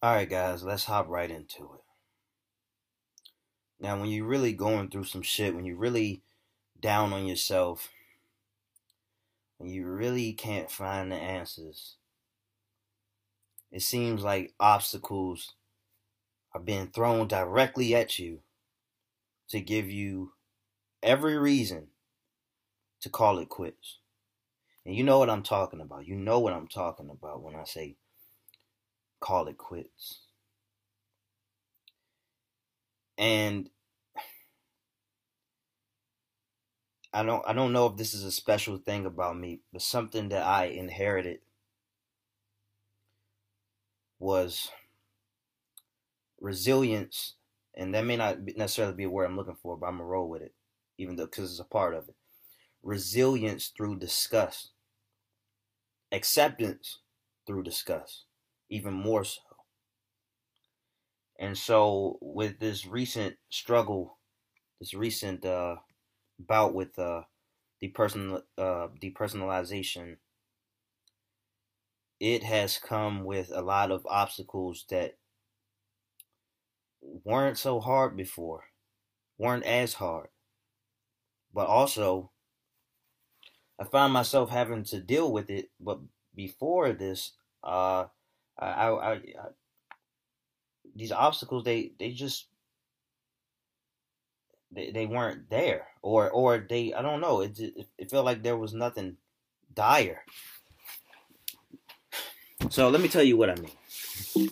Alright, guys, let's hop right into it. Now, when you're really going through some shit, when you're really down on yourself, when you really can't find the answers, it seems like obstacles are being thrown directly at you to give you every reason to call it quits. And you know what I'm talking about. You know what I'm talking about when I say call it quits. And I don't I don't know if this is a special thing about me, but something that I inherited was resilience, and that may not necessarily be a word I'm looking for, but I'm gonna roll with it, even though because it's a part of it. Resilience through disgust, acceptance through disgust even more so. And so, with this recent struggle, this recent uh, bout with uh, depersonal, uh, depersonalization, it has come with a lot of obstacles that weren't so hard before, weren't as hard. But also, I find myself having to deal with it. But before this, uh, I, I, I, these obstacles they they just they, they weren't there or or they I don't know it it felt like there was nothing dire. So let me tell you what I mean.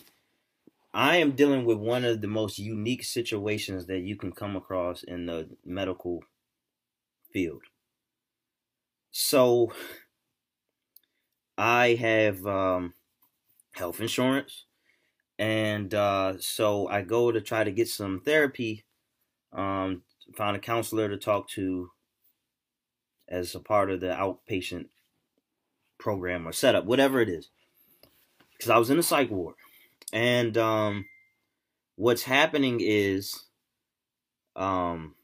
I am dealing with one of the most unique situations that you can come across in the medical field. So I have um, health insurance. And uh, so I go to try to get some therapy. Um, a counselor to talk to as a part of the outpatient program or setup, whatever it is. Because I was in a psych ward. And um, what's happening is um,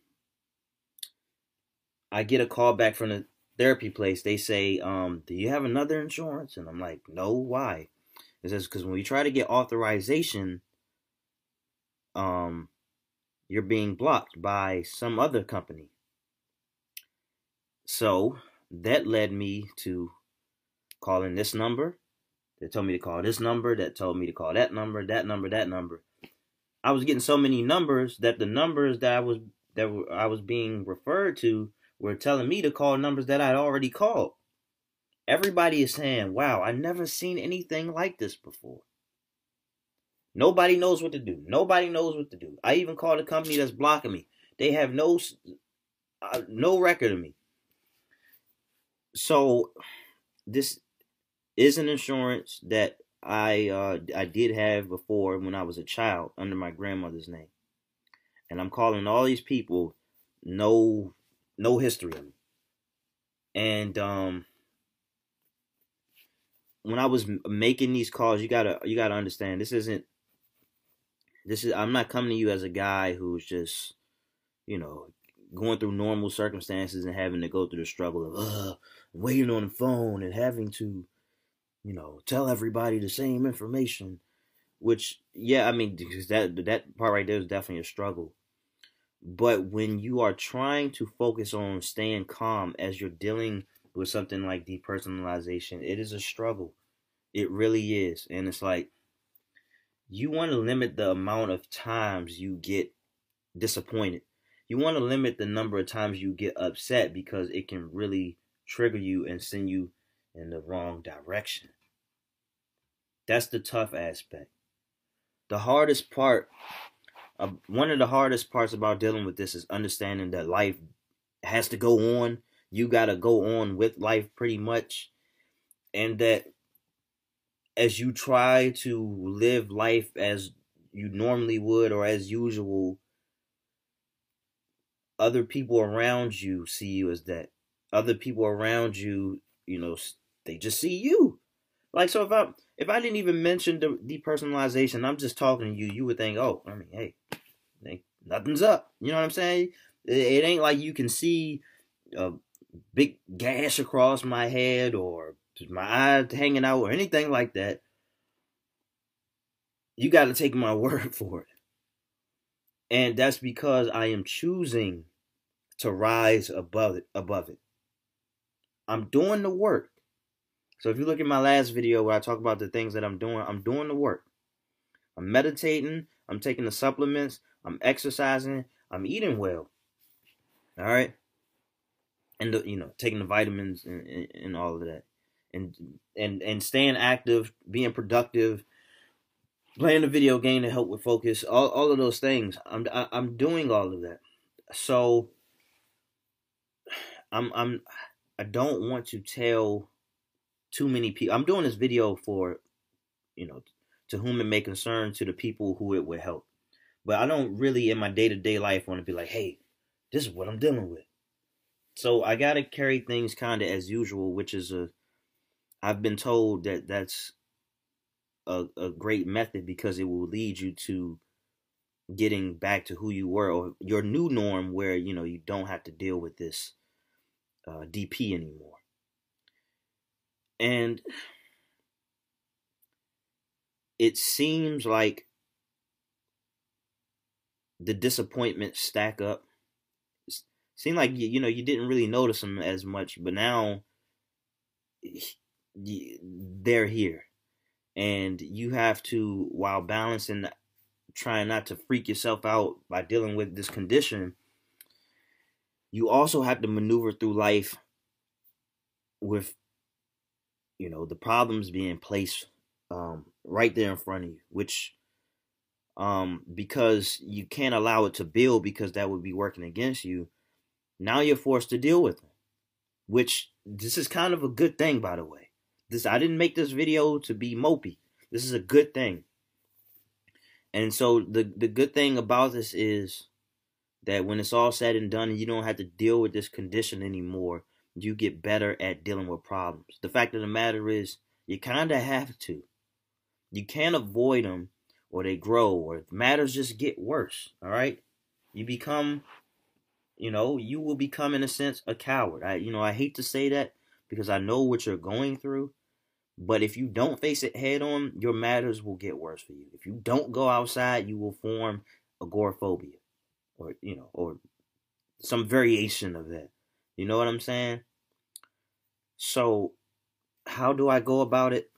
I get a call back from the therapy place. They say, um, Do you have another insurance? And I'm like, No, why? It says because when we try to get authorization, um, you're being blocked by some other company. So that led me to calling this number. They told me to call this number. That told me to call that number, that number, that number. I was getting so many numbers that the numbers that I was that I was being referred to were telling me to call numbers that I'd already called. Everybody is saying, wow, I never seen anything like this before. Nobody knows what to do. Nobody knows what to do. I even called a company that's blocking me. They have no uh, no record of me. So this is an insurance that I uh, I did have before when I was a child under my grandmother's name, and I'm calling all these people no no history of me, and um when I was making these calls, you gotta you gotta understand this isn't this is I'm not coming to you as a guy who's just you know going through normal circumstances and having to go through the struggle of uh waiting on the phone and having to you know tell everybody the same information which yeah i mean that that part right there is definitely a struggle. But when you are trying to focus on staying calm as you're dealing with something like depersonalization, it is a struggle. It really is. And it's like you want to limit the amount of times you get disappointed. You want to limit the number of times you get upset because it can really trigger you and send you in the wrong direction. That's the tough aspect. The hardest part, uh, one of the hardest parts about dealing with this is understanding that life has to go on you got to go on with life pretty much. And that as you try to live life as you normally would or as usual, other people around you see you as that. Other people around you, you know, they just see you. Like so, if I if I didn't even mention the depersonalization, I'm just talking to you. You would think, oh, I mean, hey, nothing's up. You know what I'm saying? It, it ain't like you can see big gash across my head or my eye hanging out or anything like that. you got to take my word for it. And that's because I am choosing to rise above it above it. I'm doing the work. So if you look at my last video where I talk about the things that I'm doing, I'm doing the work. I'm meditating, I'm taking the supplements, I'm exercising, I'm eating well. All right? And you know, taking the vitamins and, and, and all of that. And and and staying active, being productive, playing a video game to help with focus, all, all of those things. I'm I, am i am doing all of that. So I'm I'm I don't want to tell too many people. I'm doing this video for you know to whom it may concern to the people who it would help. But I don't really in my day-to-day life want to be like, "Hey, this is what I'm dealing with." So I got to carry things kind of as usual, which is a I've been told that that's a, a great method because it will lead you to getting back to who you were or your new norm where you know you don't have to deal with this uh, DP anymore. And it seems like the disappointments stack up. Seem like you, you know you didn't really notice them as much, but now they're here. And you have to while balancing trying not to freak yourself out by dealing with this condition you also have to maneuver through life with you know the problems being placed um, right there in front of you which um, because you can't allow it to build because that would be working against you now you're forced to deal with them which this is kind of a good thing by the way this I didn't make this video to be mopey. This is a good thing. And so the the good thing about this is that when it's all said and done and you don't have to deal with this condition anymore, you get better at dealing with problems. The fact of the matter is you kind of have to. You can't avoid them or they grow or matters just get worse, all right? You become you know, you will become in a sense a coward. I you know, I hate to say that because I know what you're going through, but if you don't face it head on, your matters will get worse for you. If you don't go outside, you will form agoraphobia or, you know, or some variation of that. You know what I'm saying? So, how do I go about it?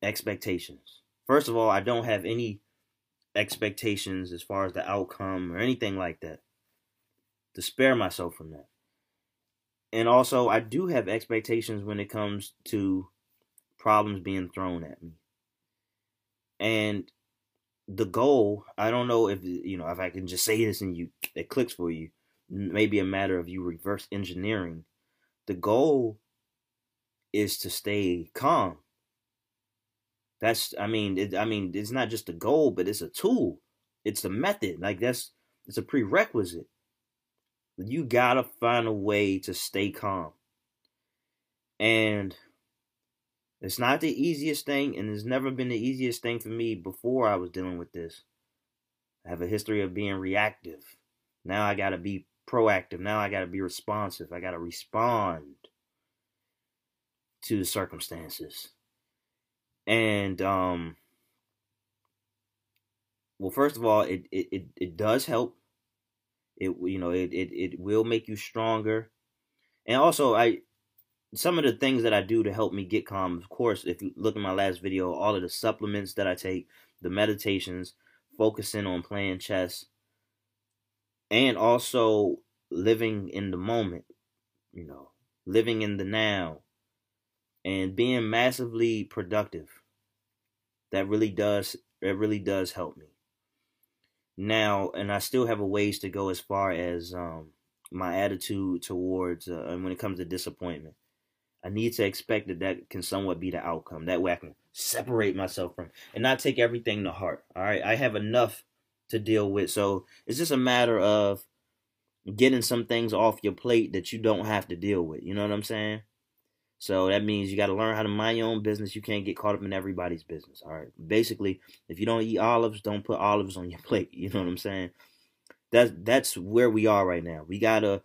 Expectations. First of all, I don't have any expectations as far as the outcome or anything like that to spare myself from that and also I do have expectations when it comes to problems being thrown at me. And the goal, I don't know if you know if I can just say this and you it clicks for you. Maybe a matter of you reverse engineering. The goal is to stay calm. That's I mean it, I mean it's not just a goal, but it's a tool. It's a method. Like that's it's a prerequisite you gotta find a way to stay calm. And it's not the easiest thing, and it's never been the easiest thing for me before I was dealing with this. I have a history of being reactive. Now I gotta be proactive. Now I gotta be responsive. I gotta respond to the circumstances. And um well first of all it it, it, it does help it you know it, it it will make you stronger. And also I some of the things that I do to help me get calm, of course, if you look at my last video, all of the supplements that I take, the meditations, focusing on playing chess, and also living in the moment, you know, living in the now, and being massively productive. That really does, it really does help me now, and I still have a ways to go as far as um, my attitude towards, uh, and when it comes to disappointment. I need to expect that that can somewhat be the outcome. That way I can separate myself from and not take everything to heart. All right. I have enough to deal with. So it's just a matter of getting some things off your plate that you don't have to deal with. You know what I'm saying? So that means you got to learn how to mind your own business. You can't get caught up in everybody's business. All right. Basically, if you don't eat olives, don't put olives on your plate. You know what I'm saying? That's that's where we are right now. We gotta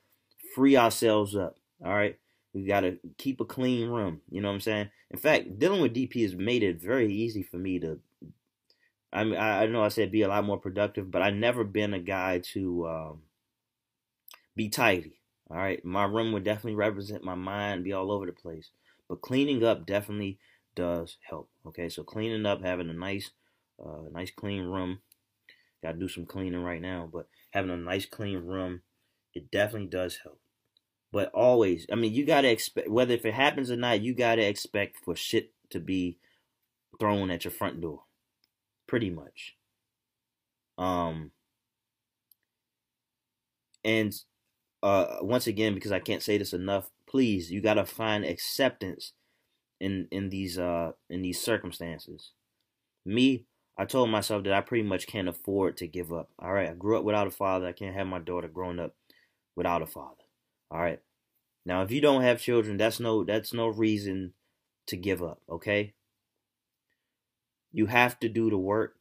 free ourselves up. All right. We gotta keep a clean room. You know what I'm saying? In fact, dealing with DP has made it very easy for me to I mean, I, know I said be a lot more productive, but I've never been a guy to um, be tidy. All right, my room would definitely represent my mind, be all over the place. But cleaning up definitely does help. Okay, so cleaning up, having a nice, uh, nice clean room. Got to do some cleaning right now, but having a nice clean room, it definitely does help. But always, I mean, you gotta expect whether if it happens or not, you gotta expect for shit to be thrown at your front door, pretty much. Um, and uh, once again, because I can't say this enough, please, you gotta find acceptance in in these uh in these circumstances. Me, I told myself that I pretty much can't afford to give up. All right, I grew up without a father. I can't have my daughter growing up without a father. All right. Now, if you don't have children, that's no that's no reason to give up, okay? You have to do the work.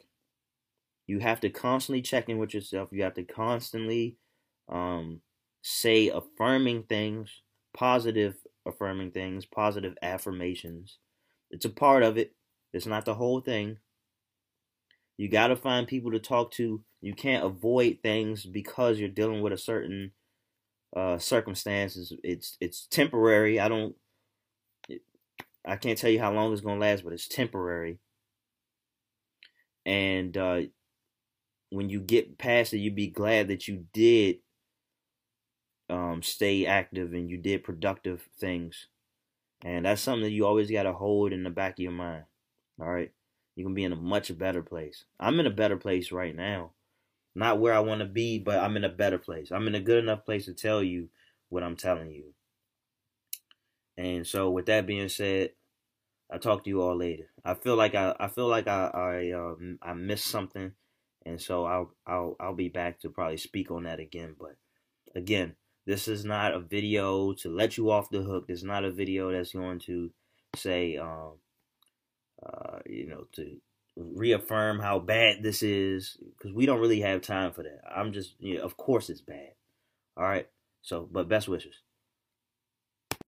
You have to constantly check in with yourself. You have to constantly um, say affirming things, positive affirming things, positive affirmations. It's a part of it. It's not the whole thing. You got to find people to talk to. You can't avoid things because you're dealing with a certain uh, circumstances. It's it's temporary. I don't. I can't tell you how long it's gonna last, but it's temporary. And uh, when you get past it, you be glad that you did um, stay active and you did productive things. And that's something that you always got to hold in the back of your mind. All right. You can be in a much better place. I'm in a better place right now. Not where I want to be, but I'm in a better place. I'm in a good enough place to tell you what I'm telling you. And so, with that being said, I'll talk to you all later. I feel like I, I feel like I, I, um, I missed something, and so I'll, I'll, I'll be back to probably speak on that again. But again, this is not a video to let you off the hook. This is not a video that's going to say, um, uh, you know, to reaffirm how bad this is because we don't really have time for that. I'm just, you know, of course it's bad. All right. So, but best wishes.